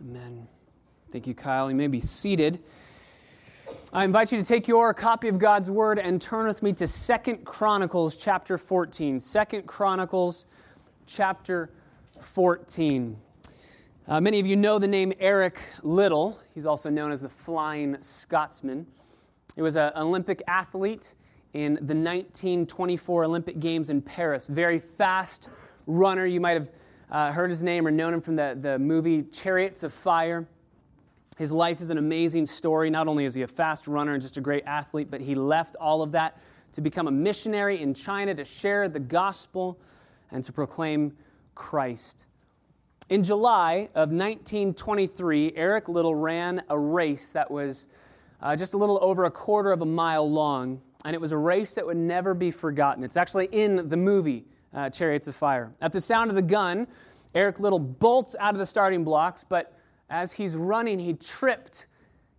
Amen. Thank you, Kyle. You may be seated. I invite you to take your copy of God's Word and turn with me to Second Chronicles chapter 14. Second Chronicles chapter 14. Uh, many of you know the name Eric Liddell. He's also known as the Flying Scotsman. He was an Olympic athlete in the 1924 Olympic Games in Paris. Very fast runner. You might have uh, heard his name or known him from the, the movie Chariots of Fire. His life is an amazing story. Not only is he a fast runner and just a great athlete, but he left all of that to become a missionary in China to share the gospel and to proclaim Christ. In July of 1923, Eric Liddell ran a race that was uh, just a little over a quarter of a mile long, and it was a race that would never be forgotten. It's actually in the movie uh, Chariots of Fire. At the sound of the gun, Eric Liddell bolts out of the starting blocks, but as he's running, he tripped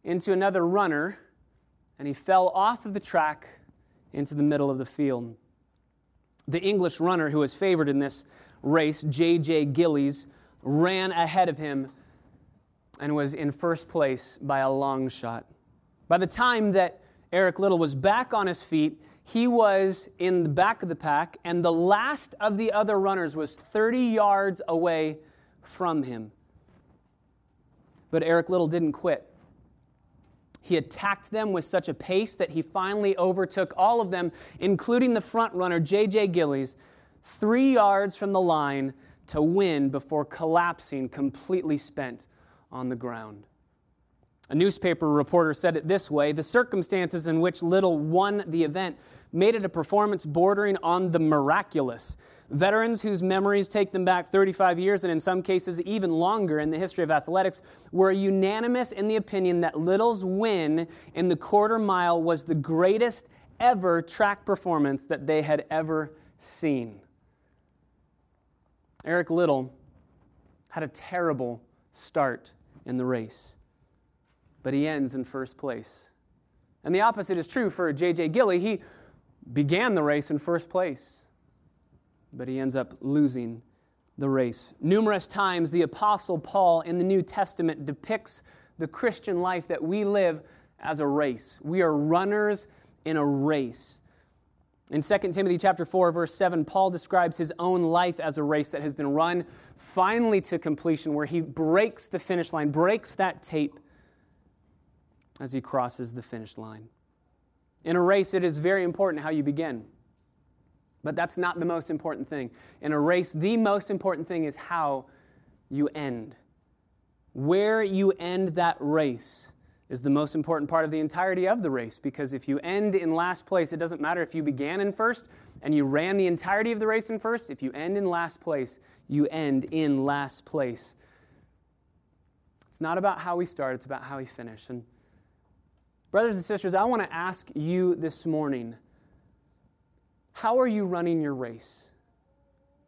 into another runner and he fell off of the track into the middle of the field. The English runner who was favored in this race, J.J. Gillies, ran ahead of him and was in first place by a long shot. By the time that Eric Liddell was back on his feet, he was in the back of the pack, and the last of the other runners was 30 yards away from him. But Eric Liddell didn't quit. He attacked them with such a pace that he finally overtook all of them, including the front runner, J.J. Gillies, three yards from the line to win before collapsing completely spent on the ground. A newspaper reporter said it this way The circumstances in which Liddell won the event made it a performance bordering on the miraculous. Veterans whose memories take them back 35 years and in some cases even longer in the history of athletics were unanimous in the opinion that Liddell's win in the quarter mile was the greatest ever track performance that they had ever seen. Eric Liddell had a terrible start in the race but he ends in first place. And the opposite is true for J.J. Gilly. He began the race in first place, but he ends up losing the race. Numerous times, the Apostle Paul in the New Testament depicts the Christian life that we live as a race. We are runners in a race. In 2 Timothy chapter 4 verse 7 Paul describes his own life as a race that has been run finally to completion where he breaks the finish line, breaks that tape as he crosses the finish line. In a race, it is very important how you begin. But that's not the most important thing. In a race, the most important thing is how you end. Where you end that race is the most important part of the entirety of the race because if you end in last place, it doesn't matter if you began in first and you ran the entirety of the race in first. If you end in last place, you end in last place. It's not about how we start, it's about how we finish. And Brothers and sisters, I want to ask you this morning how are you running your race?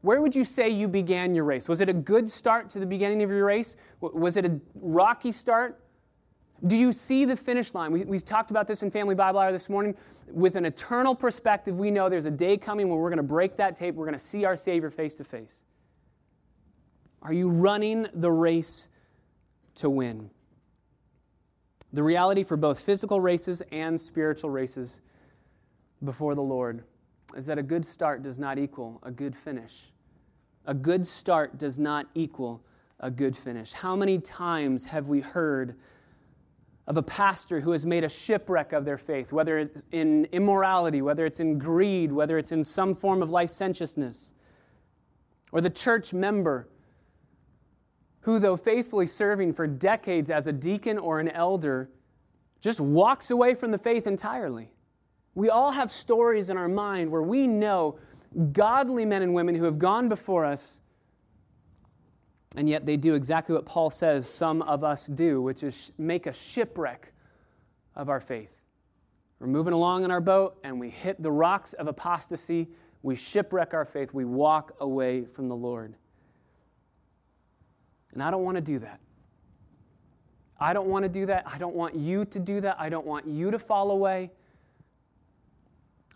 Where would you say you began your race? Was it a good start to the beginning of your race? Was it a rocky start? Do you see the finish line? We, we talked about this in Family Bible Hour this morning. With an eternal perspective, we know there's a day coming when we're going to break that tape. We're going to see our Savior face to face. Are you running the race to win? The reality for both physical races and spiritual races before the Lord is that a good start does not equal a good finish. A good start does not equal a good finish. How many times have we heard of a pastor who has made a shipwreck of their faith, whether it's in immorality, whether it's in greed, whether it's in some form of licentiousness? Or the church member who, though faithfully serving for decades as a deacon or an elder, just walks away from the faith entirely. We all have stories in our mind where we know godly men and women who have gone before us, and yet they do exactly what Paul says some of us do, which is make a shipwreck of our faith. We're moving along in our boat and we hit the rocks of apostasy. We shipwreck our faith. We walk away from the Lord. And I don't want to do that. I don't want to do that. I don't want you to do that. I don't want you to fall away.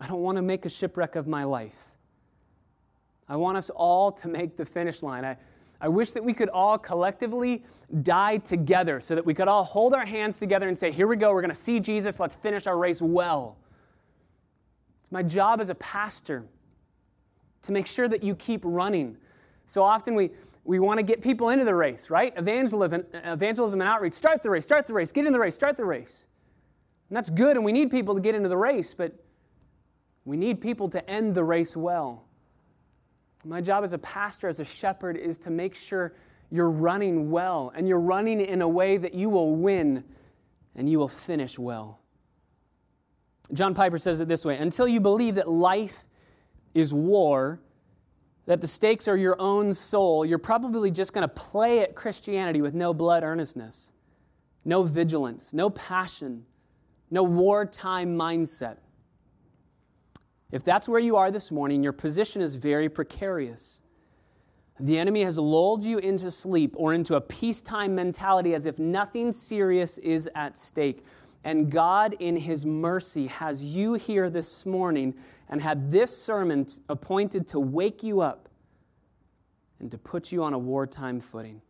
I don't want to make a shipwreck of my life. I want us all to make the finish line. I, I wish that we could all collectively die together so that we could all hold our hands together and say, Here we go, we're going to see Jesus, let's finish our race well. It's my job as a pastor to make sure that you keep running. So often we, we want to get people into the race, right? Evangelism, evangelism and outreach. Start the race, start the race, get in the race, start the race. And that's good, and we need people to get into the race, but we need people to end the race well. My job as a pastor, as a shepherd, is to make sure you're running well and you're running in a way that you will win and you will finish well. John Piper says it this way Until you believe that life is war, that the stakes are your own soul, you're probably just going to play at Christianity with no blood earnestness, no vigilance, no passion, no wartime mindset. If that's where you are this morning, your position is very precarious. The enemy has lulled you into sleep or into a peacetime mentality as if nothing serious is at stake. And God, in His mercy, has you here this morning and had this sermon appointed to wake you up and to put you on a wartime footing.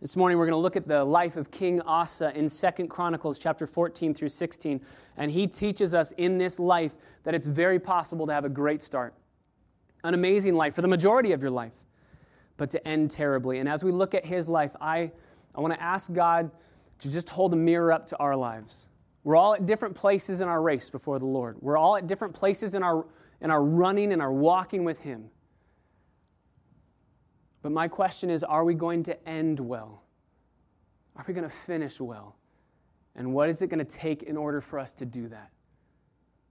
This morning we're going to look at the life of King Asa in 2 Chronicles chapter 14 through 16, and he teaches us in this life that it's very possible to have a great start. An amazing life for the majority of your life, but to end terribly. And as we look at his life, I, I want to ask God to just hold a mirror up to our lives. We're all at different places in our race before the Lord. We're all at different places in our, in our running and our walking with him. But my question is are we going to end well? Are we going to finish well? And what is it going to take in order for us to do that?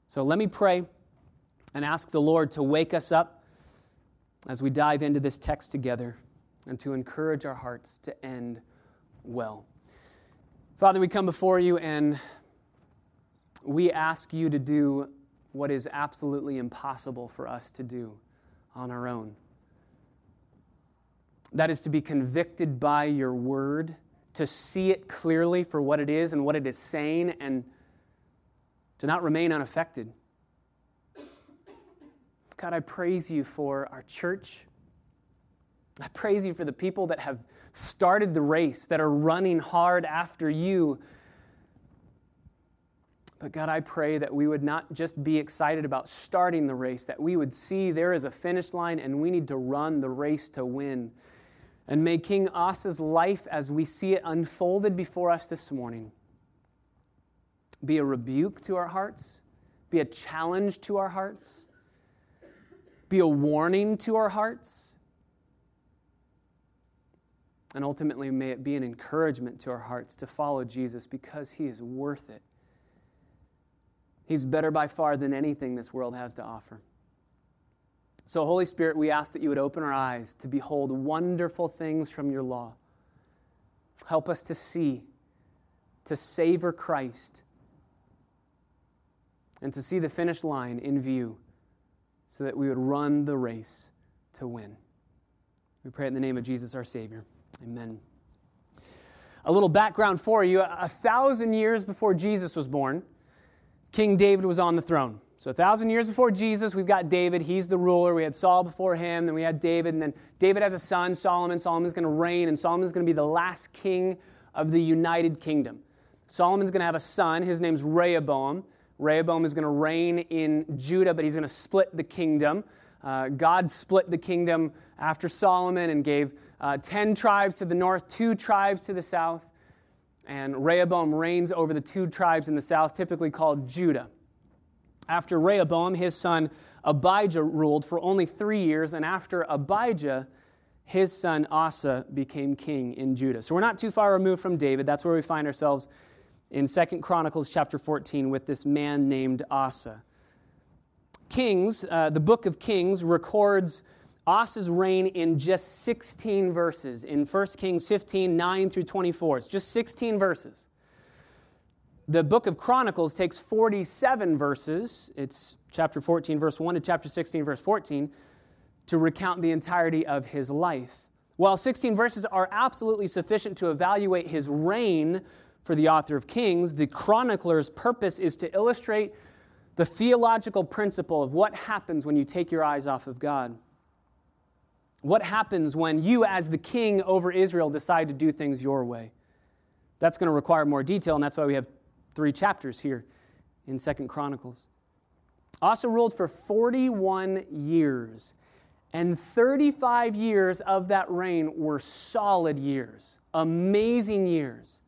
So let me pray and ask the Lord to wake us up as we dive into this text together and to encourage our hearts to end well. Father, we come before you and we ask you to do what is absolutely impossible for us to do on our own. That is to be convicted by your word, to see it clearly for what it is and what it is saying, and to not remain unaffected. God, I praise you for our church. I praise you for the people that have started the race, that are running hard after you. But God, I pray that we would not just be excited about starting the race, that we would see there is a finish line and we need to run the race to win. And may King Asa's life, as we see it unfolded before us this morning, be a rebuke to our hearts, be a challenge to our hearts, be a warning to our hearts, and ultimately may it be an encouragement to our hearts to follow Jesus because he is worth it. He's better by far than anything this world has to offer. So, Holy Spirit, we ask that you would open our eyes to behold wonderful things from your law. Help us to see, to savor Christ, and to see the finish line in view so that we would run the race to win. We pray in the name of Jesus, our Savior. Amen. A little background for you a thousand years before Jesus was born, King David was on the throne. So, a thousand years before Jesus, we've got David. He's the ruler. We had Saul before him. Then we had David. And then David has a son, Solomon. Solomon's going to reign, and Solomon's going to be the last king of the United Kingdom. Solomon's going to have a son. His name's Rehoboam. Rehoboam is going to reign in Judah, but he's going to split the kingdom. Uh, God split the kingdom after Solomon and gave uh, 10 tribes to the north, two tribes to the south. And Rehoboam reigns over the two tribes in the south, typically called Judah. After Rehoboam, his son Abijah ruled for only three years, and after Abijah, his son Asa became king in Judah. So we're not too far removed from David. That's where we find ourselves in Second Chronicles chapter 14 with this man named Asa. Kings, uh, the book of Kings, records Asa's reign in just 16 verses. In 1 Kings 15, 9 through 24. It's just 16 verses the book of Chronicles takes 47 verses, it's chapter 14, verse 1 to chapter 16, verse 14, to recount the entirety of his life. While 16 verses are absolutely sufficient to evaluate his reign for the author of Kings, the chronicler's purpose is to illustrate the theological principle of what happens when you take your eyes off of God. What happens when you, as the king over Israel, decide to do things your way? That's going to require more detail, and that's why we have three chapters here in Second Chronicles. Asa ruled for 41 years, and 35 years of that reign were solid years, amazing years.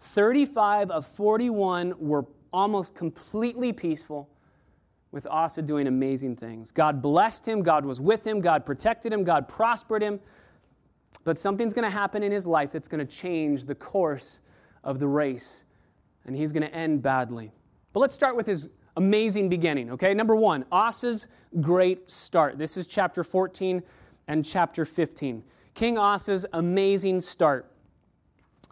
35 of 41 were almost completely peaceful, with Asa doing amazing things. God blessed him, God was with him, God protected him, God prospered him. But something's going to happen in his life that's going to change the course of the race, and he's going to end badly. But let's start with his amazing beginning, okay? Number one, Asa's great start. This is chapter 14 and chapter 15. King Asa's amazing start.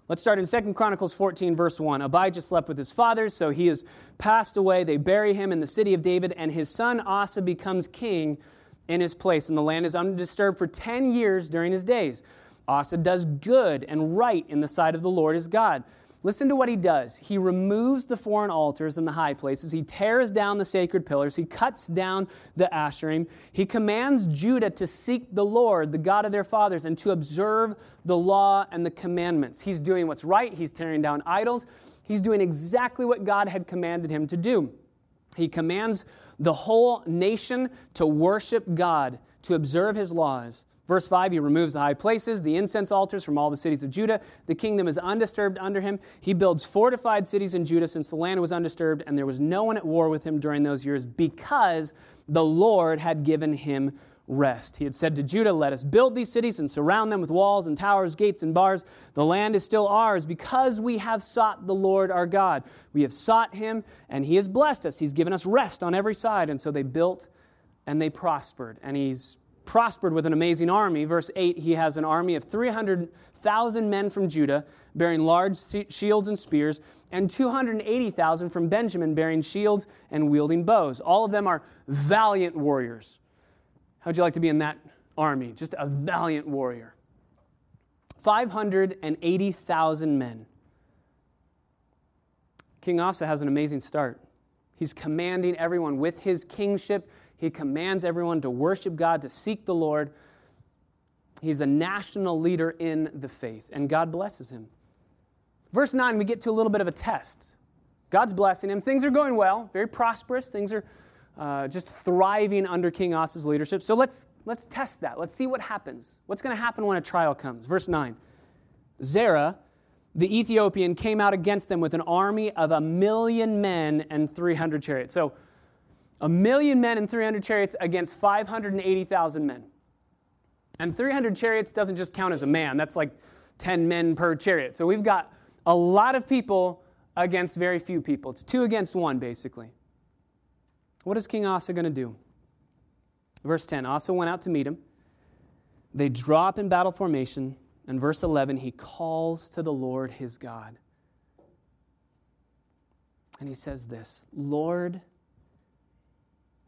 Let's start in 2 Chronicles 14, verse 1. Abijah slept with his fathers, so he has passed away. They bury him in the city of David, and his son Asa becomes king in his place. And the land is undisturbed for 10 years during his days. Asa does good and right in the sight of the Lord his God. Listen to what he does. He removes the foreign altars and the high places. He tears down the sacred pillars. He cuts down the Asherim. He commands Judah to seek the Lord, the God of their fathers, and to observe the law and the commandments. He's doing what's right. He's tearing down idols. He's doing exactly what God had commanded him to do. He commands the whole nation to worship God, to observe his laws. Verse 5, he removes the high places, the incense altars from all the cities of Judah. The kingdom is undisturbed under him. He builds fortified cities in Judah since the land was undisturbed, and there was no one at war with him during those years because the Lord had given him rest. He had said to Judah, Let us build these cities and surround them with walls and towers, gates and bars. The land is still ours because we have sought the Lord our God. We have sought him, and he has blessed us. He's given us rest on every side. And so they built and they prospered. And he's prospered with an amazing army. Verse 8, he has an army of 300,000 men from Judah bearing large shields and spears, and 280,000 from Benjamin bearing shields and wielding bows. All of them are valiant warriors. How'd you like to be in that army? Just a valiant warrior. 580,000 men. King Asa has an amazing start. He's commanding everyone with his kingship he commands everyone to worship God, to seek the Lord. He's a national leader in the faith, and God blesses him. Verse 9, we get to a little bit of a test. God's blessing him. Things are going well, very prosperous. Things are uh, just thriving under King Asa's leadership. So let's, let's test that. Let's see what happens. What's going to happen when a trial comes? Verse 9 Zerah, the Ethiopian, came out against them with an army of a million men and 300 chariots. So a million men and 300 chariots against 580,000 men. And 300 chariots doesn't just count as a man, that's like 10 men per chariot. So we've got a lot of people against very few people. It's two against one, basically. What is King Asa going to do? Verse 10 Asa went out to meet him. They draw up in battle formation. And verse 11, he calls to the Lord his God. And he says this Lord,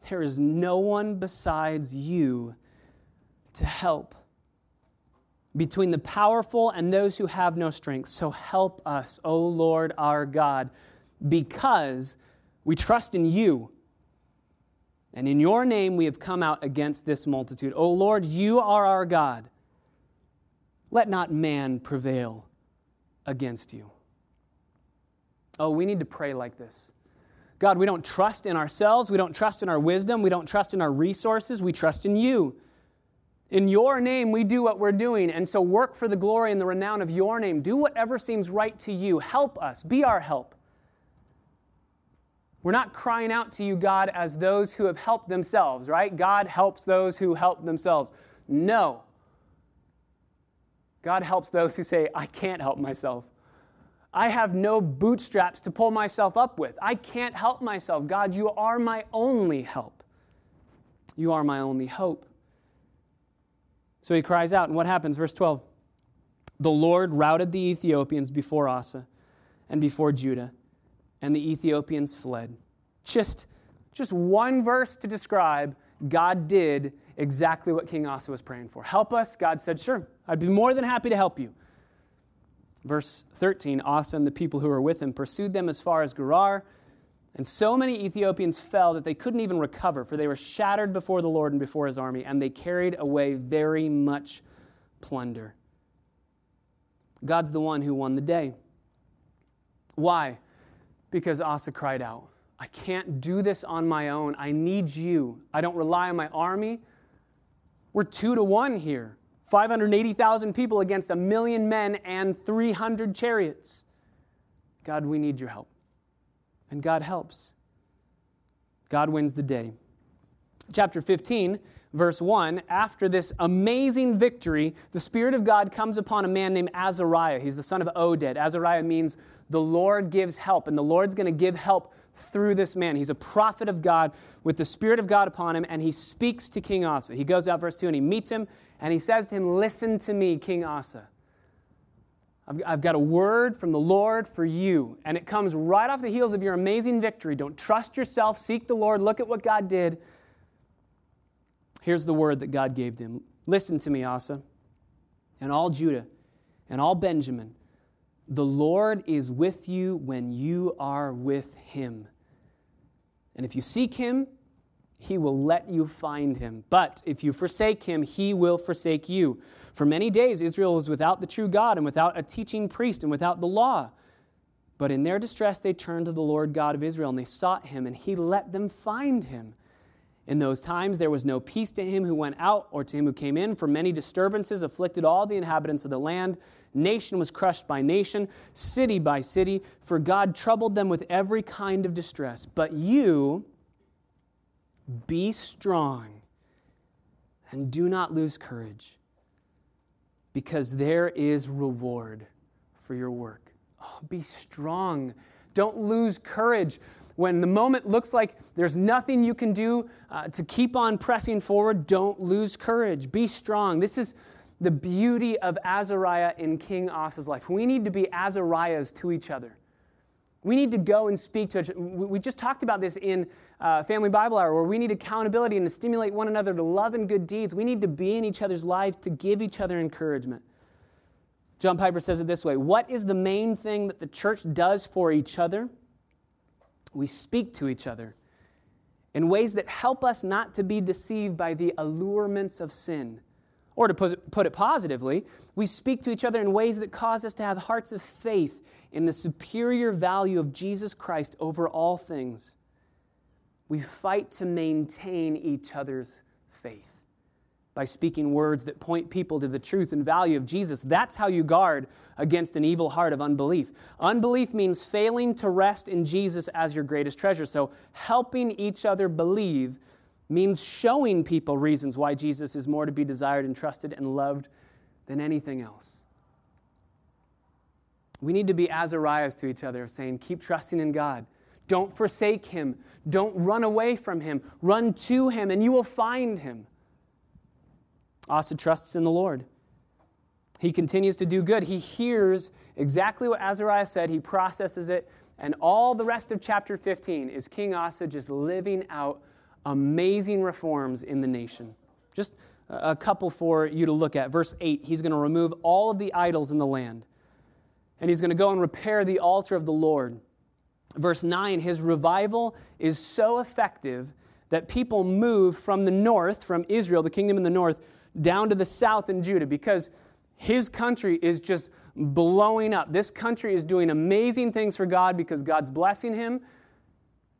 there is no one besides you to help. Between the powerful and those who have no strength. So help us, O Lord our God, because we trust in you. And in your name we have come out against this multitude. O Lord, you are our God. Let not man prevail against you. Oh, we need to pray like this. God, we don't trust in ourselves. We don't trust in our wisdom. We don't trust in our resources. We trust in you. In your name, we do what we're doing. And so work for the glory and the renown of your name. Do whatever seems right to you. Help us. Be our help. We're not crying out to you, God, as those who have helped themselves, right? God helps those who help themselves. No. God helps those who say, I can't help myself. I have no bootstraps to pull myself up with. I can't help myself. God, you are my only help. You are my only hope. So he cries out, and what happens? Verse 12 The Lord routed the Ethiopians before Asa and before Judah, and the Ethiopians fled. Just, just one verse to describe God did exactly what King Asa was praying for. Help us. God said, Sure, I'd be more than happy to help you. Verse 13 Asa and the people who were with him pursued them as far as Gerar, And so many Ethiopians fell that they couldn't even recover, for they were shattered before the Lord and before his army, and they carried away very much plunder. God's the one who won the day. Why? Because Asa cried out, I can't do this on my own. I need you. I don't rely on my army. We're two to one here 580,000 people against a million men and 300 chariots. God, we need your help. And God helps. God wins the day. Chapter 15 verse 1, after this amazing victory, the Spirit of God comes upon a man named Azariah. He's the son of Oded. Azariah means the Lord gives help, and the Lord's going to give help through this man. He's a prophet of God with the Spirit of God upon him, and he speaks to King Asa. He goes out, verse 2, and he meets him, and he says to him, Listen to me, King Asa. I've, got a word from the Lord for you, and it comes right off the heels of your amazing victory. Don't trust yourself, seek the Lord, look at what God did. Here's the word that God gave them Listen to me, Asa, and all Judah, and all Benjamin. The Lord is with you when you are with him. And if you seek him, he will let you find him. But if you forsake him, he will forsake you. For many days Israel was without the true God, and without a teaching priest, and without the law. But in their distress they turned to the Lord God of Israel, and they sought him, and he let them find him. In those times there was no peace to him who went out or to him who came in, for many disturbances afflicted all the inhabitants of the land. Nation was crushed by nation, city by city, for God troubled them with every kind of distress. But you be strong and do not lose courage, because there is reward for your work. Oh, be strong. Don't lose courage when the moment looks like there's nothing you can do uh, to keep on pressing forward, don't lose courage. Be strong. This is the beauty of Azariah in King Asa's life. We need to be Azariahs to each other. We need to go and speak to each other. We just talked about this in uh, Family Bible Hour, where we need accountability and to stimulate one another to love and good deeds. We need to be in each other's lives to give each other encouragement. John Piper says it this way What is the main thing that the church does for each other? we speak to each other in ways that help us not to be deceived by the allurements of sin. Or to put it positively, we speak to each other in ways that cause us to have hearts of faith in the superior value of Jesus Christ over all things. We fight to maintain each other's faith by speaking words that point people to the truth and value of Jesus. That's how you guard against an evil heart of unbelief. Unbelief means failing to rest in Jesus as your greatest treasure. So, helping each other believe means showing people reasons why Jesus is more to be desired and trusted and loved than anything else. We need to be Azariahs to each other, saying, Keep trusting in God. Don't forsake him. Don't run away from him. Run to him, and you will find him. Asa trusts in the Lord. He continues to do good. He hears exactly what Azariah said, he processes it, and all the rest of chapter 15 is King Asa just living out amazing reforms in the nation. Just a couple for you to look at. Verse 8, he's going to remove all of the idols in the land, and he's going to go and repair the altar of the Lord. Verse 9, his revival is so effective that people move from the north, from Israel, the kingdom in the north, down to the south in Judah because his country is just blowing up. This country is doing amazing things for God because God's blessing him.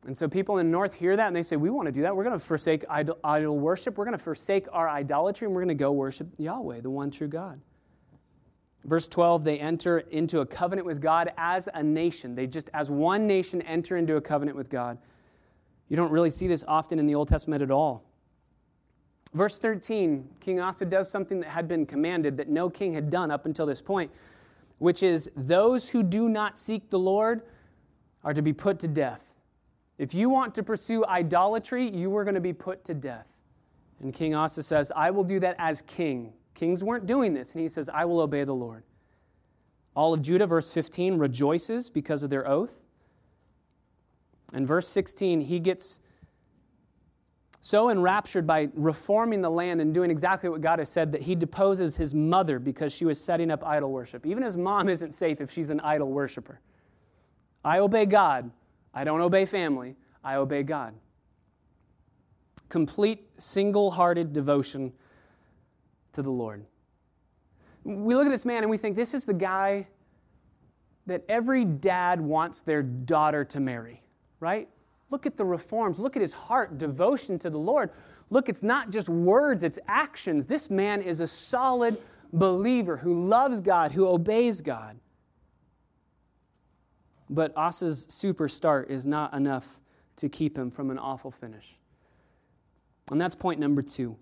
And so people in the north hear that and they say, We want to do that. We're going to forsake idol, idol worship. We're going to forsake our idolatry and we're going to go worship Yahweh, the one true God. Verse 12, they enter into a covenant with God as a nation. They just, as one nation, enter into a covenant with God. You don't really see this often in the Old Testament at all. Verse 13, King Asa does something that had been commanded that no king had done up until this point, which is those who do not seek the Lord are to be put to death. If you want to pursue idolatry, you are going to be put to death. And King Asa says, I will do that as king. Kings weren't doing this. And he says, I will obey the Lord. All of Judah, verse 15, rejoices because of their oath. And verse 16, he gets so enraptured by reforming the land and doing exactly what God has said that he deposes his mother because she was setting up idol worship. Even his mom isn't safe if she's an idol worshiper. I obey God, I don't obey family, I obey God. Complete single hearted devotion to the Lord. We look at this man and we think this is the guy that every dad wants their daughter to marry, right? Look at the reforms. Look at his heart, devotion to the Lord. Look, it's not just words, it's actions. This man is a solid believer who loves God, who obeys God. But Asa's super start is not enough to keep him from an awful finish. And that's point number two.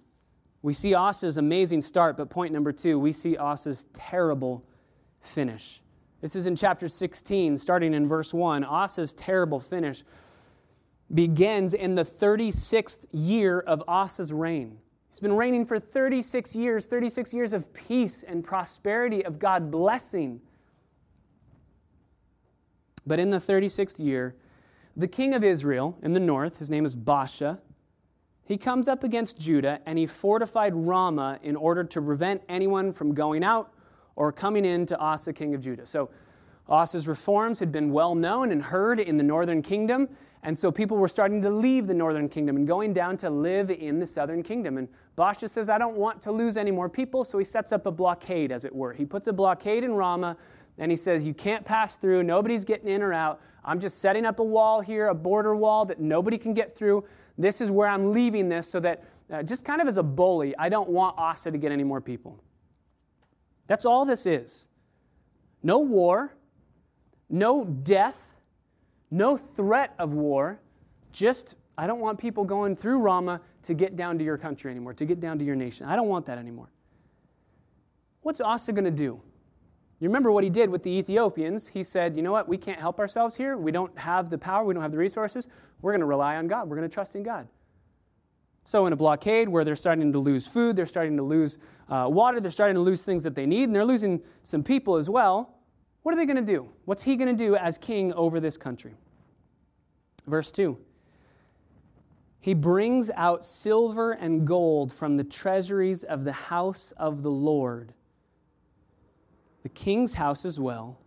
We see Asa's amazing start, but point number two, we see Asa's terrible finish. This is in chapter 16, starting in verse 1. Asa's terrible finish begins in the 36th year of Asa's reign. He's been reigning for 36 years, 36 years of peace and prosperity, of God blessing. But in the 36th year, the king of Israel in the north, his name is Baasha, he comes up against Judah and he fortified Ramah in order to prevent anyone from going out or coming in to Asa, king of Judah. So Asa's reforms had been well known and heard in the northern kingdom, and so people were starting to leave the northern kingdom and going down to live in the southern kingdom. And Baasha says, I don't want to lose any more people, so he sets up a blockade, as it were. He puts a blockade in Ramah, and he says, You can't pass through, nobody's getting in or out. I'm just setting up a wall here, a border wall that nobody can get through. This is where I'm leaving this so that, uh, just kind of as a bully, I don't want Asa to get any more people. That's all this is. No war, no death no threat of war, just, I don't want people going through Ramah to get down to your country anymore, to get down to your nation. I don't want that anymore. What's Asa going to do? You remember what he did with the Ethiopians. He said, you know what, we can't help ourselves here. We don't have the power, we don't have the resources. We're going to rely on God, we're going to trust in God. So, in a blockade where they're starting to lose food, they're starting to lose uh, water, they're starting to lose things that they need, and they're losing some people as well, what are they going to do? What's he going to do as king over this country? Verse 2 He brings out silver and gold from the treasuries of the house of the Lord, the king's house as well,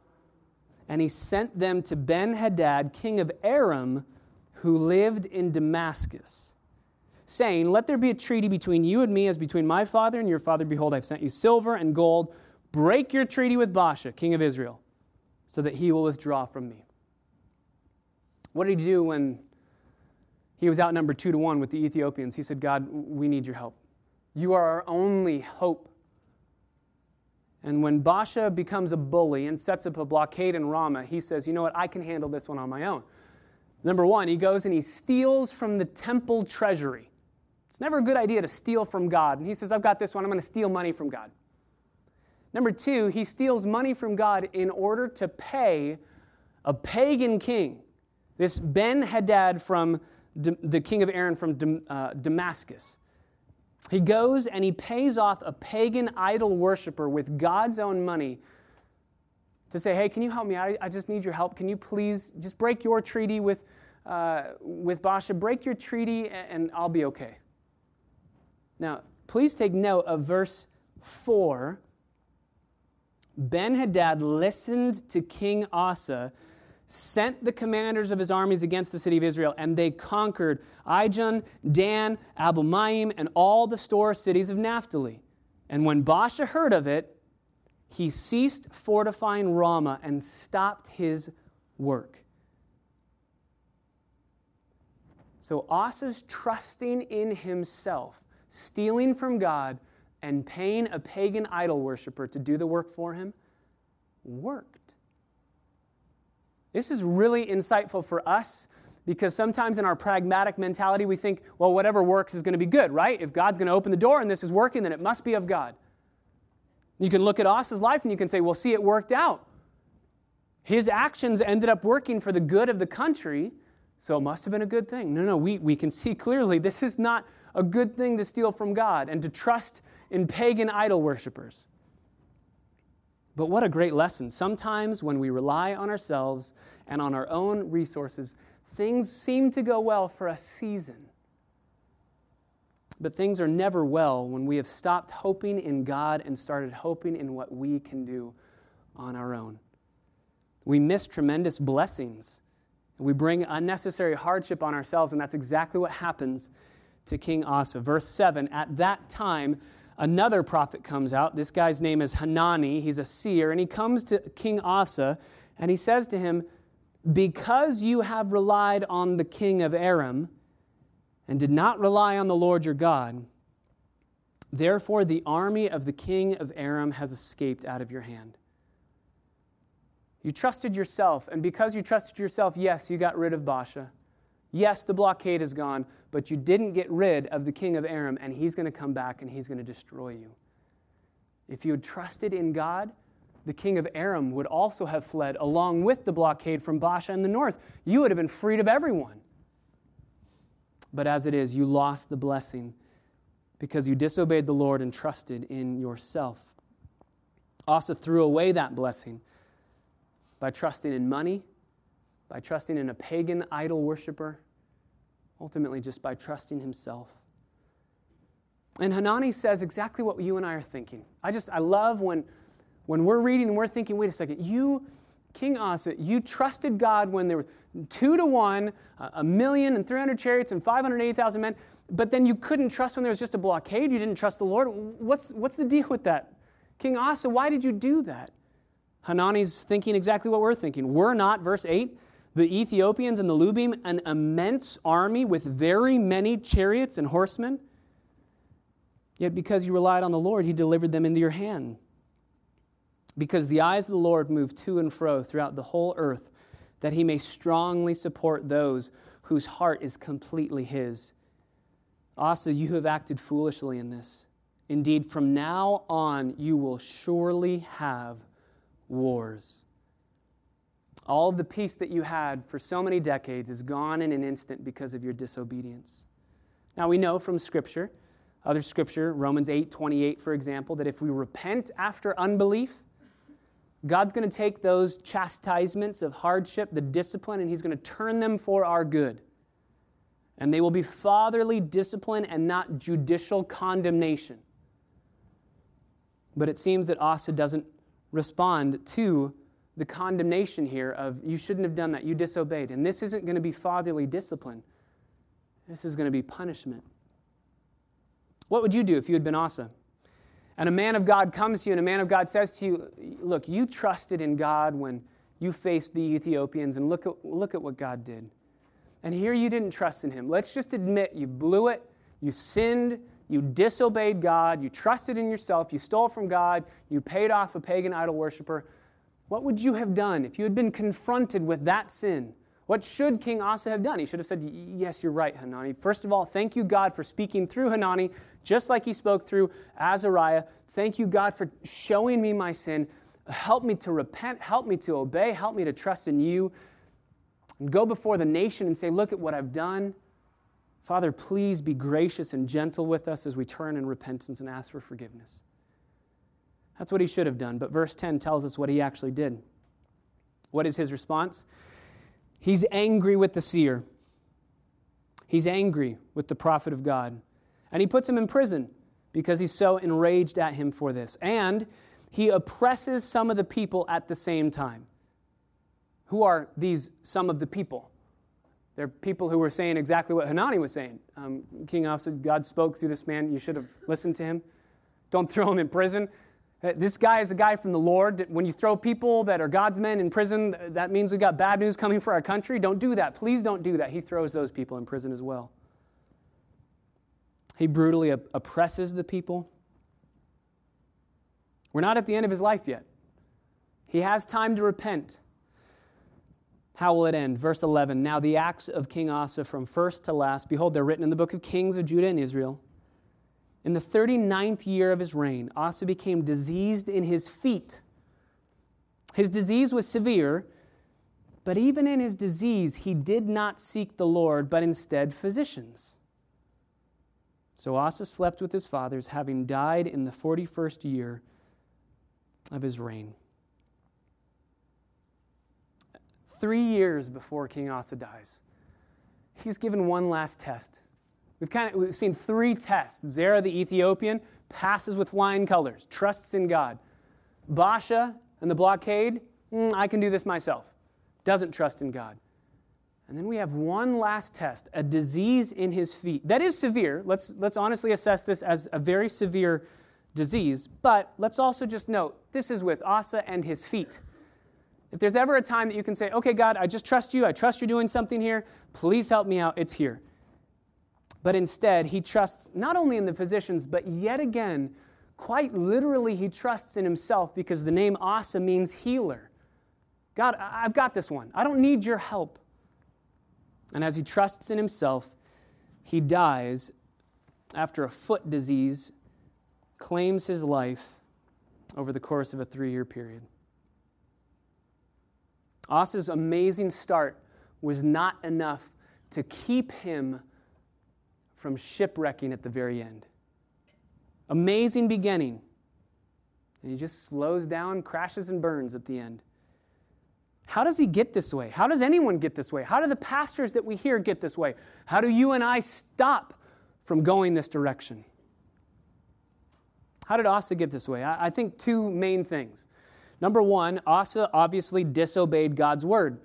and he sent them to Ben Hadad, king of Aram, who lived in Damascus, saying, Let there be a treaty between you and me as between my father and your father. Behold, I've sent you silver and gold. Break your treaty with Baasha, king of Israel so that he will withdraw from me. What did he do when he was outnumbered two to one with the Ethiopians? He said, God, we need your help. You are our only hope. And when Baasha becomes a bully and sets up a blockade in Ramah, he says, You know what? I can handle this one on my own. Number one, he goes and he steals from the temple treasury. It's never a good idea to steal from God. And he says, I've got this one. I'm going to steal money from God. Number two, he steals money from God in order to pay a pagan king, this Ben Hadad from the king of Aram from uh, Damascus. He goes and he pays off a pagan idol worshiper with God's own money to say, hey, can you help me? I, I just need your help. Can you please just break your treaty with, uh, with Baasha? Break your treaty and, and I'll be okay. Now, please take note of verse 4 Ben Hadad listened to King Asa, sent the commanders of his armies against the city of Israel, and they conquered Ijon, Dan, Abel Maim, and all the store cities of Naphtali. And when Baasha heard of it, he ceased fortifying Ramah and stopped his work. So Asa's trusting in himself, stealing from God, and paying a pagan idol worshiper to do the work for him worked. This is really insightful for us because sometimes in our pragmatic mentality we think, well, whatever works is going to be good, right? If God's going to open the door and this is working, then it must be of God. You can look at Asa's life and you can say, well, see, it worked out. His actions ended up working for the good of the country, so it must have been a good thing. No, no, we, we can see clearly this is not a good thing to steal from God and to trust in pagan idol worshippers. But what a great lesson. Sometimes when we rely on ourselves and on our own resources, things seem to go well for a season. But things are never well when we have stopped hoping in God and started hoping in what we can do on our own. We miss tremendous blessings We bring unnecessary hardship on ourselves, and that's exactly what happens to King Asa. Verse 7 At that time, another prophet comes out. This guy's name is Hanani. He's a seer, and he comes to King Asa and he says to him, Because you have relied on the king of Aram and did not rely on the Lord your God, therefore the army of the king of Aram has escaped out of your hand. You trusted yourself, and because you trusted yourself, yes, you got rid of Baasha. Yes, the blockade is gone, but you didn't get rid of the king of Aram, and he's going to come back and he's going to destroy you. If you had trusted in God, the king of Aram would also have fled along with the blockade from Baasha in the north. You would have been freed of everyone. But as it is, you lost the blessing because you disobeyed the Lord and trusted in yourself. Asa threw away that blessing by trusting in money, by trusting in a pagan idol worshiper, ultimately just by trusting himself. And Hanani says exactly what you and I are thinking. I just, I love when, when we're reading and we're thinking, wait a second, you, King Asa, you trusted God when there were two to one, a million and 300 chariots and 580,000 men, but then you couldn't trust when there was just a blockade. You didn't trust the Lord. What's, what's the deal with that? King Asa, why did you do that? Hanani's thinking exactly what we're thinking. We're not, verse 8, the Ethiopians and the Lubim, an immense army with very many chariots and horsemen? Yet because you relied on the Lord, he delivered them into your hand. Because the eyes of the Lord move to and fro throughout the whole earth, that he may strongly support those whose heart is completely his. Asa, you have acted foolishly in this. Indeed, from now on, you will surely have wars. All the peace that you had for so many decades is gone in an instant because of your disobedience. Now we know from Scripture, other Scripture, Romans 8 28, for example, that if we repent after unbelief, God's going to take those chastisements of hardship, the discipline, and He's going to turn them for our good. And they will be fatherly discipline and not judicial condemnation. But it seems that Asa doesn't respond to the condemnation here of you shouldn't have done that, you disobeyed. And this isn't going to be fatherly discipline, this is going to be punishment. What would you do if you had been Asa? And a man of God comes to you, and a man of God says to you, Look, you trusted in God when you faced the Ethiopians, and look at, look at what God did. And here you didn't trust in him. Let's just admit you blew it, you sinned, you disobeyed God, you trusted in yourself, you stole from God, you paid off a pagan idol worshiper. What would you have done if you had been confronted with that sin? What should King Asa have done? He should have said, Yes, you're right, Hanani. First of all, thank you, God, for speaking through Hanani, just like he spoke through Azariah. Thank you, God, for showing me my sin. Help me to repent, help me to obey, help me to trust in you. And go before the nation and say, Look at what I've done. Father, please be gracious and gentle with us as we turn in repentance and ask for forgiveness. That's what he should have done. But verse 10 tells us what he actually did. What is his response? He's angry with the seer. He's angry with the prophet of God. And he puts him in prison because he's so enraged at him for this. And he oppresses some of the people at the same time. Who are these some of the people? They're people who were saying exactly what Hanani was saying. Um, King Asa, God spoke through this man. You should have listened to him. Don't throw him in prison. Uh, this guy is a guy from the Lord. When you throw people that are God's men in prison, that means we've got bad news coming for our country. Don't do that. Please don't do that. He throws those people in prison as well. He brutally oppresses the people. We're not at the end of his life yet. He has time to repent. How will it end? Verse 11 Now the acts of King Asa from first to last, behold, they're written in the book of Kings of Judah and Israel. In the 39th year of his reign, Asa became diseased in his feet. His disease was severe, but even in his disease, he did not seek the Lord, but instead physicians. So Asa slept with his fathers, having died in the 41st year of his reign three years before King Asa dies. He's given one last test. We've kind of we've seen three tests. Zerah the Ethiopian passes with flying colors, trusts in God. Baasha and the blockade, mm, I can do this myself. Doesn't trust in God. And then we have one last test a disease in his feet. That is severe. Let's, let's honestly assess this as a very severe disease. But let's also just note this is with Asa and his feet. If there's ever a time that you can say, okay, God, I just trust you, I trust you're doing something here, please help me out, it's here. But instead, he trusts not only in the physicians, but yet again, quite literally, he trusts in himself because the name Asa means healer. God, I've got this one. I don't need your help. And as he trusts in himself, he dies after a foot disease claims his life over the course of a three year period. Asa's amazing start was not enough to keep him from shipwrecking at the very end. Amazing beginning. And he just slows down, crashes, and burns at the end. How does he get this way? How does anyone get this way? How do the pastors that we hear get this way? How do you and I stop from going this direction? How did Asa get this way? I, think two main things. Number one, Asa obviously disobeyed God's word.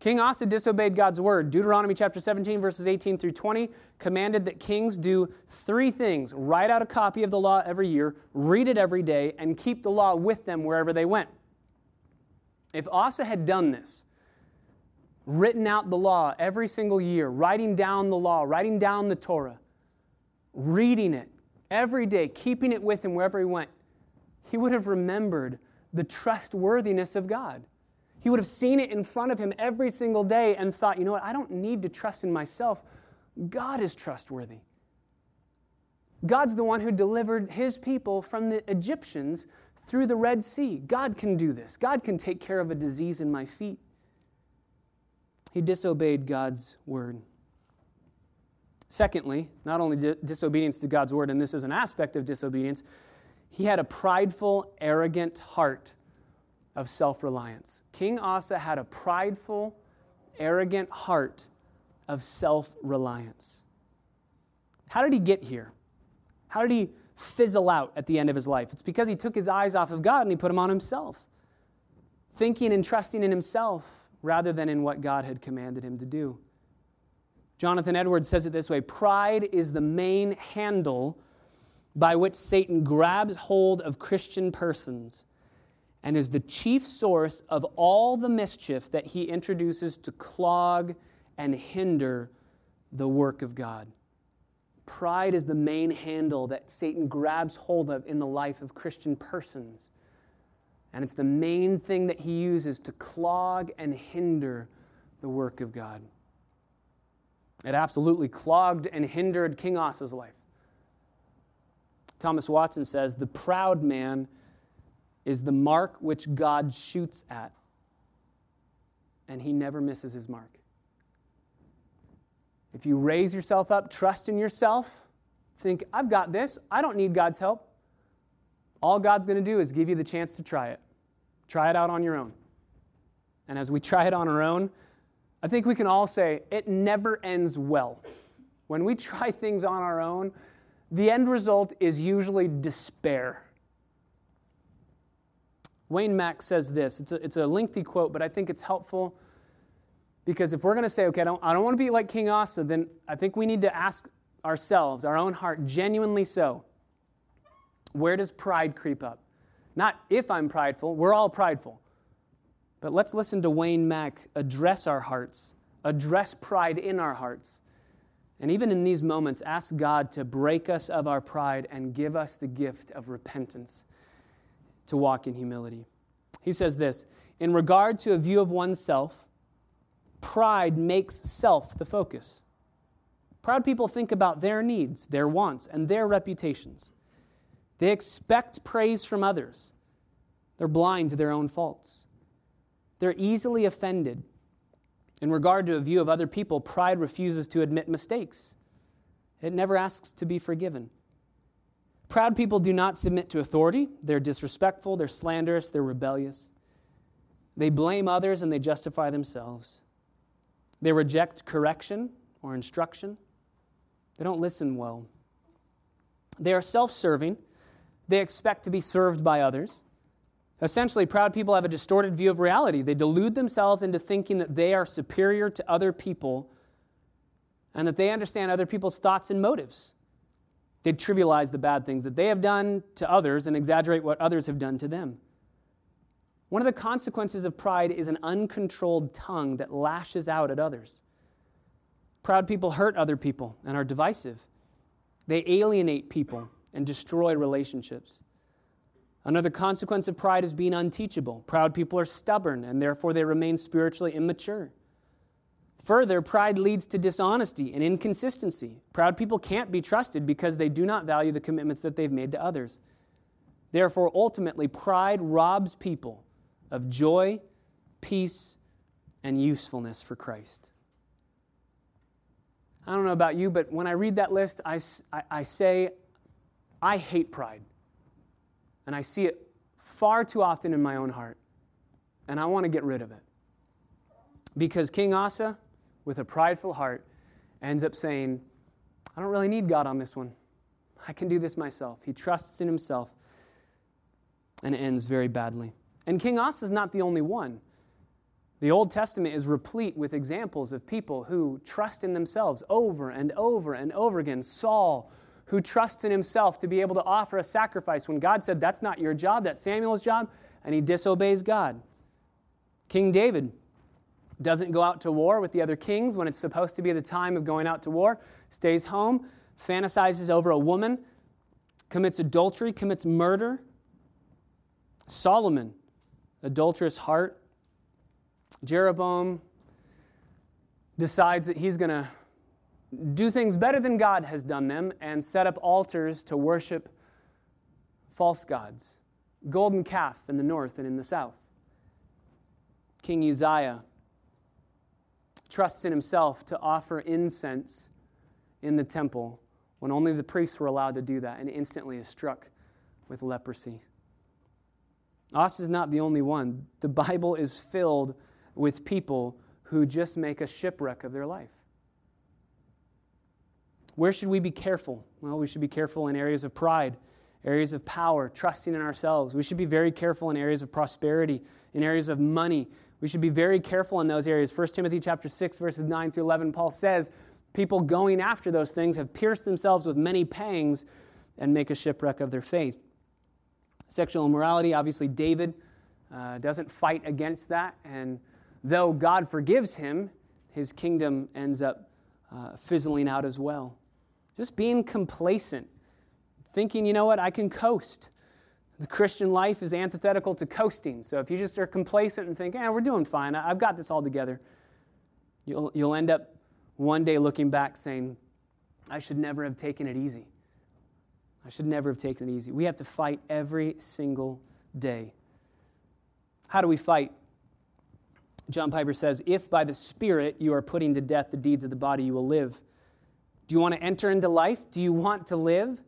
King Asa disobeyed God's word. Deuteronomy chapter 17, verses 18 through 20 commanded that kings do three things write out a copy of the law every year, read it every day, and keep the law with them wherever they went. If Asa had done this, written out the law every single year, writing down the law, writing down the Torah, reading it every day, keeping it with him wherever he went, he would have remembered the trustworthiness of God. He would have seen it in front of him every single day and thought, you know what, I don't need to trust in myself. God is trustworthy. God's the one who delivered his people from the Egyptians through the Red Sea. God can do this. God can take care of a disease in my feet. He disobeyed God's word. Secondly, not only di- disobedience to God's word, and this is an aspect of disobedience, he had a prideful, arrogant heart of self reliance. King Asa had a prideful, arrogant heart of self reliance. How did he get here? How did he fizzle out at the end of his life. It's because he took his eyes off of God and he put them on himself, thinking and trusting in himself rather than in what God had commanded him to do. Jonathan Edwards says it this way Pride is the main handle by which Satan grabs hold of Christian persons and is the chief source of all the mischief that he introduces to clog and hinder the work of God. Pride is the main handle that Satan grabs hold of in the life of Christian persons. And it's the main thing that he uses to clog and hinder the work of God. It absolutely clogged and hindered King Asa's life. Thomas Watson says the proud man is the mark which God shoots at, and he never misses his mark. If you raise yourself up, trust in yourself, think, I've got this, I don't need God's help. All God's going to do is give you the chance to try it. Try it out on your own. And as we try it on our own, I think we can all say it never ends well. When we try things on our own, the end result is usually despair. Wayne Mack says this. It's a, it's a lengthy quote, but I think it's helpful because if we're going to say, okay, I don't, I don't want to be like King Asa, then I think we need to ask ourselves, our own heart, genuinely so, where does pride creep up? Not if I'm prideful, we're all prideful. But let's listen to Wayne Mack address our hearts, address pride in our hearts. And even in these moments, ask God to break us of our pride and give us the gift of repentance to walk in humility. He says this In regard to a view of oneself, Pride makes self the focus. Proud people think about their needs, their wants, and their reputations. They expect praise from others. They're blind to their own faults. They're easily offended. In regard to a view of other people, pride refuses to admit mistakes. It never asks to be forgiven. Proud people do not submit to authority. They're disrespectful, they're slanderous, they're rebellious. They blame others and they justify themselves. They reject correction or instruction. They don't listen well. They are self serving. They expect to be served by others. Essentially, proud people have a distorted view of reality. They delude themselves into thinking that they are superior to other people and that they understand other people's thoughts and motives. They trivialize the bad things that they have done to others and exaggerate what others have done to them. One of the consequences of pride is an uncontrolled tongue that lashes out at others. Proud people hurt other people and are divisive. They alienate people and destroy relationships. Another consequence of pride is being unteachable. Proud people are stubborn and therefore they remain spiritually immature. Further, pride leads to dishonesty and inconsistency. Proud people can't be trusted because they do not value the commitments that they've made to others. Therefore, ultimately, pride robs people of joy, peace, and usefulness for Christ. I don't know about you, but when I read that list, I, I, I say, I hate pride. And I see it far too often in my own heart. And I want to get rid of it. Because King Asa, with a prideful heart, ends up saying, I don't really need God on this one. I can do this myself. He trusts in himself and ends very badly. And King Asa is not the only one. The Old Testament is replete with examples of people who trust in themselves over and over and over again. Saul, who trusts in himself to be able to offer a sacrifice when God said, That's not your job, that's Samuel's job, and he disobeys God. King David doesn't go out to war with the other kings when it's supposed to be the time of going out to war, stays home, fantasizes over a woman, commits adultery, commits murder. Solomon, adulterous heart. Jeroboam decides that he's going to do things better than God has done them and set up altars to worship false gods. Golden calf in the north and in the south. King Uzziah trusts in himself to offer incense in the temple when only the priests were allowed to do that and instantly is struck with leprosy. Asa is not the only one. The Bible is filled with people who just make a shipwreck of their life. Where should we be careful? Well, we should be careful in areas of pride, areas of power, trusting in ourselves. We should be very careful in areas of prosperity, in areas of money. We should be very careful in those areas. 1 Timothy chapter 6 verses 9 through 11 Paul says, people going after those things have pierced themselves with many pangs and make a shipwreck of their faith. Sexual immorality, obviously David uh, doesn't fight against that and though God forgives him, his kingdom ends up uh, fizzling out as well. Just being complacent, thinking, you know what, I can coast. The Christian life is antithetical to coasting. So if you just are complacent and think, eh, we're doing fine, I've got this all together, you'll, you'll end up one day looking back saying, I should never have taken it easy. I should never have taken it easy. We have to fight every single day. How do we fight? John Piper says, If by the Spirit you are putting to death the deeds of the body, you will live. Do you want to enter into life? Do you want to live?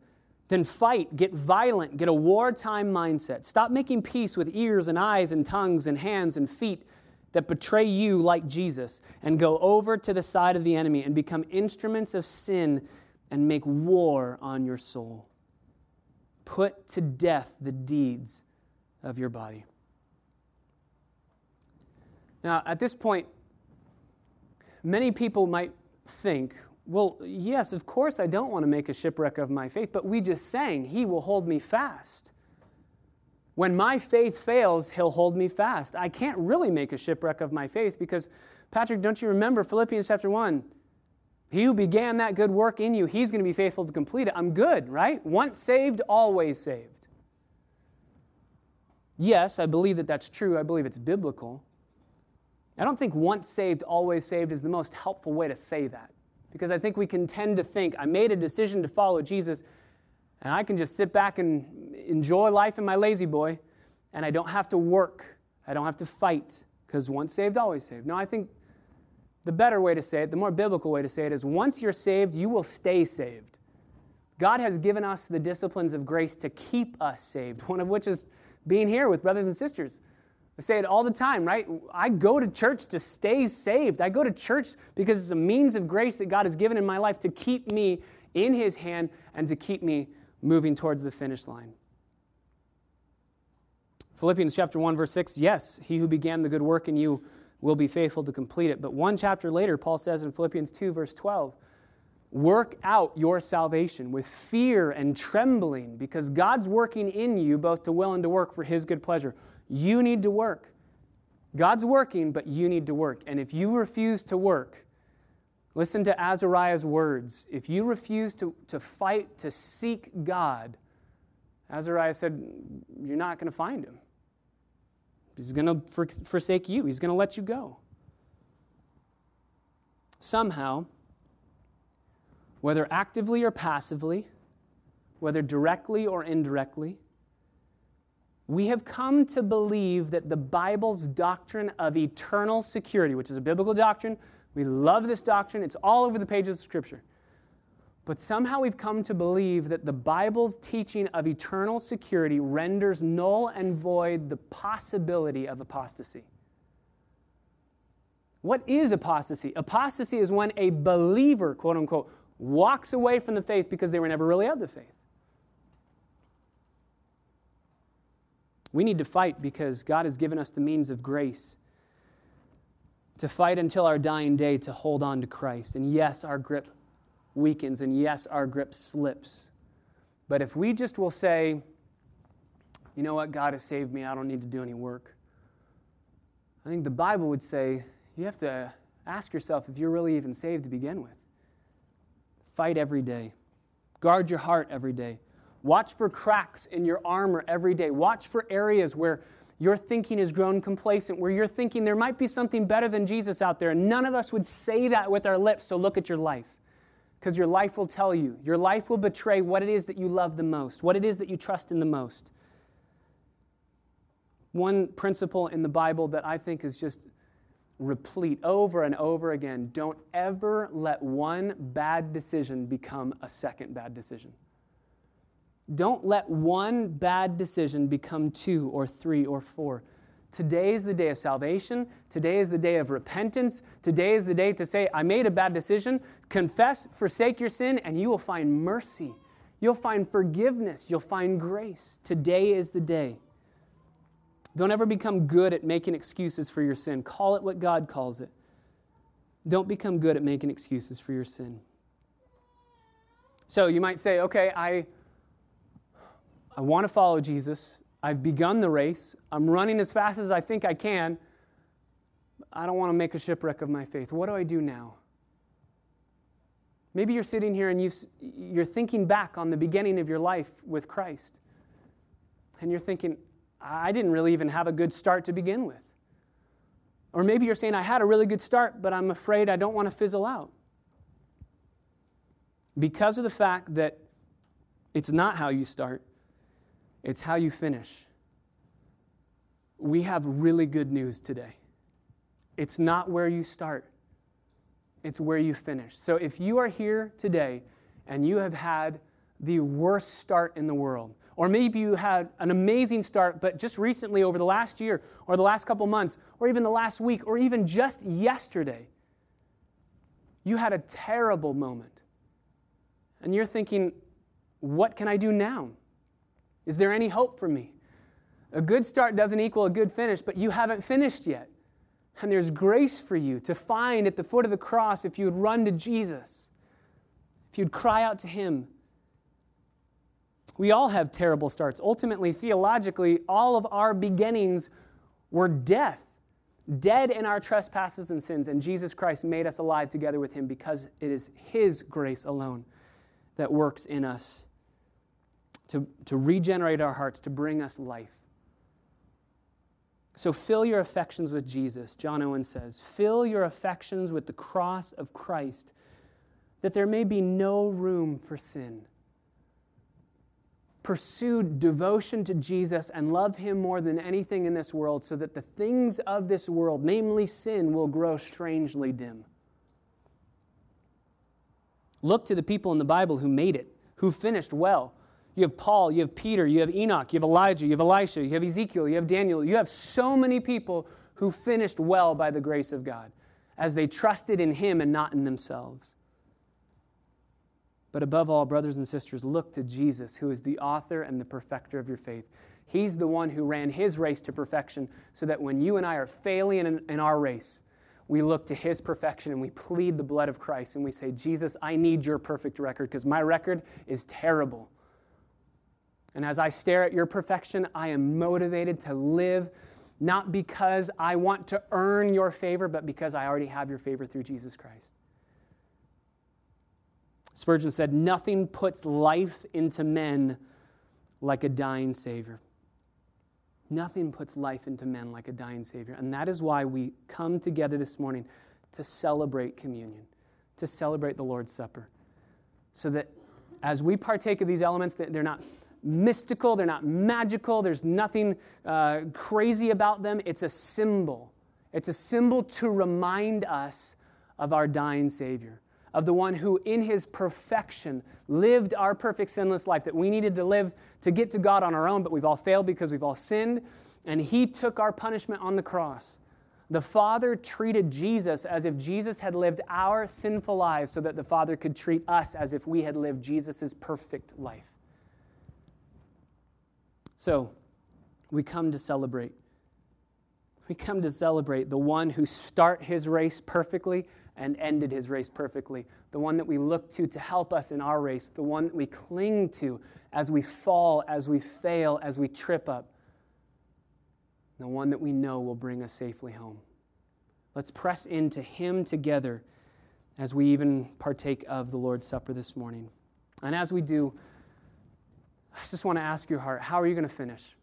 Then fight, get violent, get a wartime mindset. Stop making peace with ears and eyes and tongues and hands and feet that betray you like Jesus and go over to the side of the enemy and become instruments of sin and make war on your soul. Put to death the deeds of your body. Now, at this point, many people might think, well, yes, of course I don't want to make a shipwreck of my faith, but we just sang, He will hold me fast. When my faith fails, He'll hold me fast. I can't really make a shipwreck of my faith because, Patrick, don't you remember Philippians chapter 1? He who began that good work in you, He's going to be faithful to complete it. I'm good, right? Once saved, always saved. Yes, I believe that that's true. I believe it's biblical. I don't think once saved, always saved is the most helpful way to say that because I think we can tend to think, I made a decision to follow Jesus, and I can just sit back and enjoy life in my La-Z-Boy, and I don't have to work. I don't have to fight, because once saved, always saved. No, I think the better way to say it, the more biblical way to say it, is once you're saved, you will stay saved. God has given us the disciplines of grace to keep us saved, one of which is being here with brothers and sisters. I say it all the time, right? I go to church to stay saved. I go to church because it's a means of grace that God has given in my life to keep me in His hand and to keep me moving towards the finish line. Philippians chapter 1, verse 6, yes, he who began the good work in you will be faithful to complete it. But one chapter later, Paul says in Philippians 2, verse 12, work out your salvation with fear and trembling because God's working in you both to will and to work for his good pleasure. You need to work. God's working, but you need to work. And if you refuse to work, listen to Azariah's words. If you refuse to, to fight, to seek God, Azariah said, You're not going to find him. He's going to for, forsake you, he's going to let you go. Somehow, whether actively or passively, whether directly or indirectly, we have come to believe that the Bible's doctrine of eternal security, which is a biblical doctrine, we love this doctrine, it's all over the pages of Scripture. But somehow we've come to believe that the Bible's teaching of eternal security renders null and void the possibility of apostasy. What is apostasy? Apostasy is when a believer, quote unquote, walks away from the faith because they were never really of the faith. We need to fight because God has given us the means of grace to fight until our dying day to hold on to Christ. And yes, our grip weakens, and yes, our grip slips. But if we just will say, you know what, God has saved me, I don't need to do any work, I think the Bible would say you have to ask yourself if you're really even saved to begin with. Fight every day, guard your heart every day. Watch for cracks in your armor every day. Watch for areas where your thinking has grown complacent, where you're thinking there might be something better than Jesus out there. And none of us would say that with our lips, so look at your life because your life will tell you. Your life will betray what it is that you love the most, what it is that you trust in the most. One principle in the Bible that I think is just replete over and over again don't ever let one bad decision become a second bad decision. Don't let one bad decision become two or three or four. Today is the day of salvation. Today is the day of repentance. Today is the day to say, I made a bad decision. Confess, forsake your sin, and you will find mercy. You'll find forgiveness. You'll find grace. Today is the day. Don't ever become good at making excuses for your sin. Call it what God calls it. Don't become good at making excuses for your sin. So you might say, okay, I, I want to follow Jesus. I've begun the race. I'm running as fast as I think I can. I don't want to make a shipwreck of my faith. What do I do now? Maybe you're sitting here and you, you're thinking back on the beginning of your life with Christ. And you're thinking, I didn't really even have a good start to begin with. Or maybe you're saying, I had a really good start, but I'm afraid I don't want to fizzle out. Because of the fact that it's not how you start, it's how you finish. We have really good news today. It's not where you start, it's where you finish. So if you are here today and you have had the worst start in the world, or maybe you had an amazing start, but just recently over the last year, or the last couple months, or even the last week, or even just yesterday, you had a terrible moment. And you're thinking, what can I do now? Is there any hope for me? A good start doesn't equal a good finish, but you haven't finished yet. And there's grace for you to find at the foot of the cross if you would run to Jesus, if you'd cry out to Him. We all have terrible starts. Ultimately, theologically, all of our beginnings were death, dead in our trespasses and sins, and Jesus Christ made us alive together with Him because it is His grace alone that works in us to, to regenerate our hearts, to bring us life. So fill your affections with Jesus, John Owen says. Fill your affections with the cross of Christ, that there may be no room for sin. Pursue devotion to Jesus and love Him more than anything in this world, so that the things of this world, namely sin, will grow strangely dim. Look to the people in the Bible who made it, who finished well, you have Paul, you have Peter, you have Enoch, you have Elijah, you have Elisha, you have Ezekiel, you have Daniel. You have so many people who finished well by the grace of God as they trusted in Him and not in themselves. But above all, brothers and sisters, look to Jesus, who is the author and the perfecter of your faith. He's the one who ran his race to perfection, so that when you and I are failing in, in our race, we look to his perfection and we plead the blood of Christ and we say, Jesus, I need your perfect record because my record is terrible. And as I stare at your perfection, I am motivated to live not because I want to earn your favor, but because I already have your favor through Jesus Christ. Spurgeon said, Nothing puts life into men like a dying Savior. Nothing puts life into men like a dying Savior. And that is why we come together this morning to celebrate communion, to celebrate the Lord's Supper. So that as we partake of these elements, they're not mystical, they're not magical, there's nothing uh, crazy about them. It's a symbol. It's a symbol to remind us of our dying Savior of the one who, in his perfection, lived our perfect sinless life that we needed to live to get to God on our own, but we've all failed because we've all sinned. And he took our punishment on the cross. The Father treated Jesus as if Jesus had lived our sinful lives so that the Father could treat us as if we had lived Jesus' perfect life. So, we come to celebrate. We come to celebrate the one who start his race perfectly and ended his race perfectly, the one that we look to to help us in our race, the one that we cling to as we fall, as we fail, as we trip up, the one that we know will bring us safely home. Let's press into him together as we even partake of the Lord's Supper this morning. And as we do, I just want to ask your heart how are you going to finish?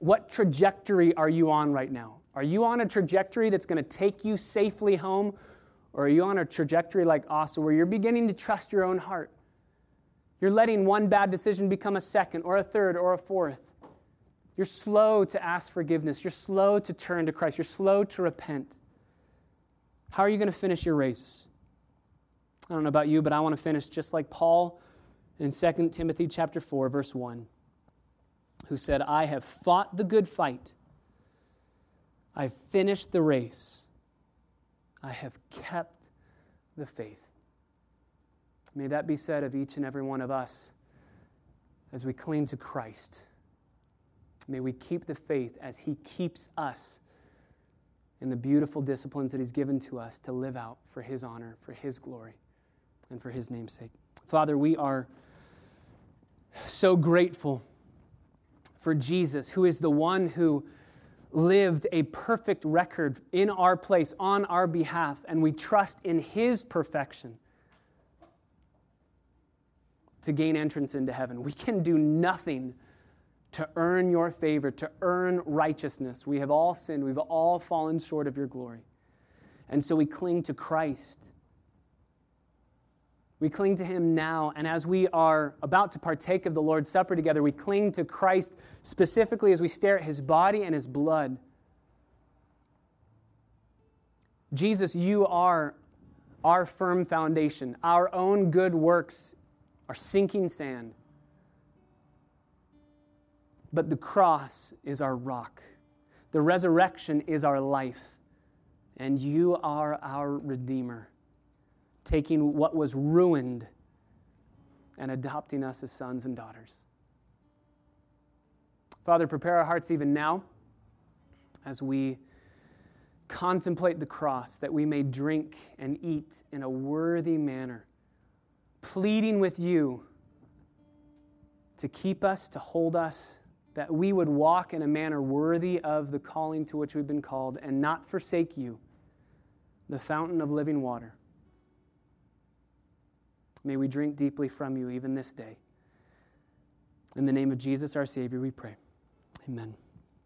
What trajectory are you on right now? Are you on a trajectory that's going to take you safely home? Or are you on a trajectory like Asa where you're beginning to trust your own heart? You're letting one bad decision become a second or a third or a fourth. You're slow to ask forgiveness. You're slow to turn to Christ. You're slow to repent. How are you going to finish your race? I don't know about you, but I want to finish just like Paul in 2 Timothy chapter 4 verse 1 who said, "I have fought the good fight. I've finished the race. I have kept the faith. May that be said of each and every one of us as we cling to Christ. May we keep the faith as He keeps us in the beautiful disciplines that He's given to us to live out for His honor, for His glory, and for His name's sake. Father, we are so grateful for Jesus, who is the one who lived a perfect record in our place, on our behalf, and we trust in His perfection to gain entrance into heaven. We can do nothing to earn your favor, to earn righteousness. We have all sinned, we've all fallen short of your glory. And so we cling to Christ we cling to him now, and as we are about to partake of the Lord's Supper together, we cling to Christ specifically as we stare at his body and his blood. Jesus, you are our firm foundation. Our own good works are sinking sand. But the cross is our rock, the resurrection is our life, and you are our Redeemer taking what was ruined and adopting us as sons and daughters. Father, prepare our hearts even now as we contemplate the cross, that we may drink and eat in a worthy manner, pleading with you to keep us, to hold us, that we would walk in a manner worthy of the calling to which we've been called and not forsake you, the fountain of living water. May we drink deeply from you even this day. In the name of Jesus, our Savior, we pray. Amen.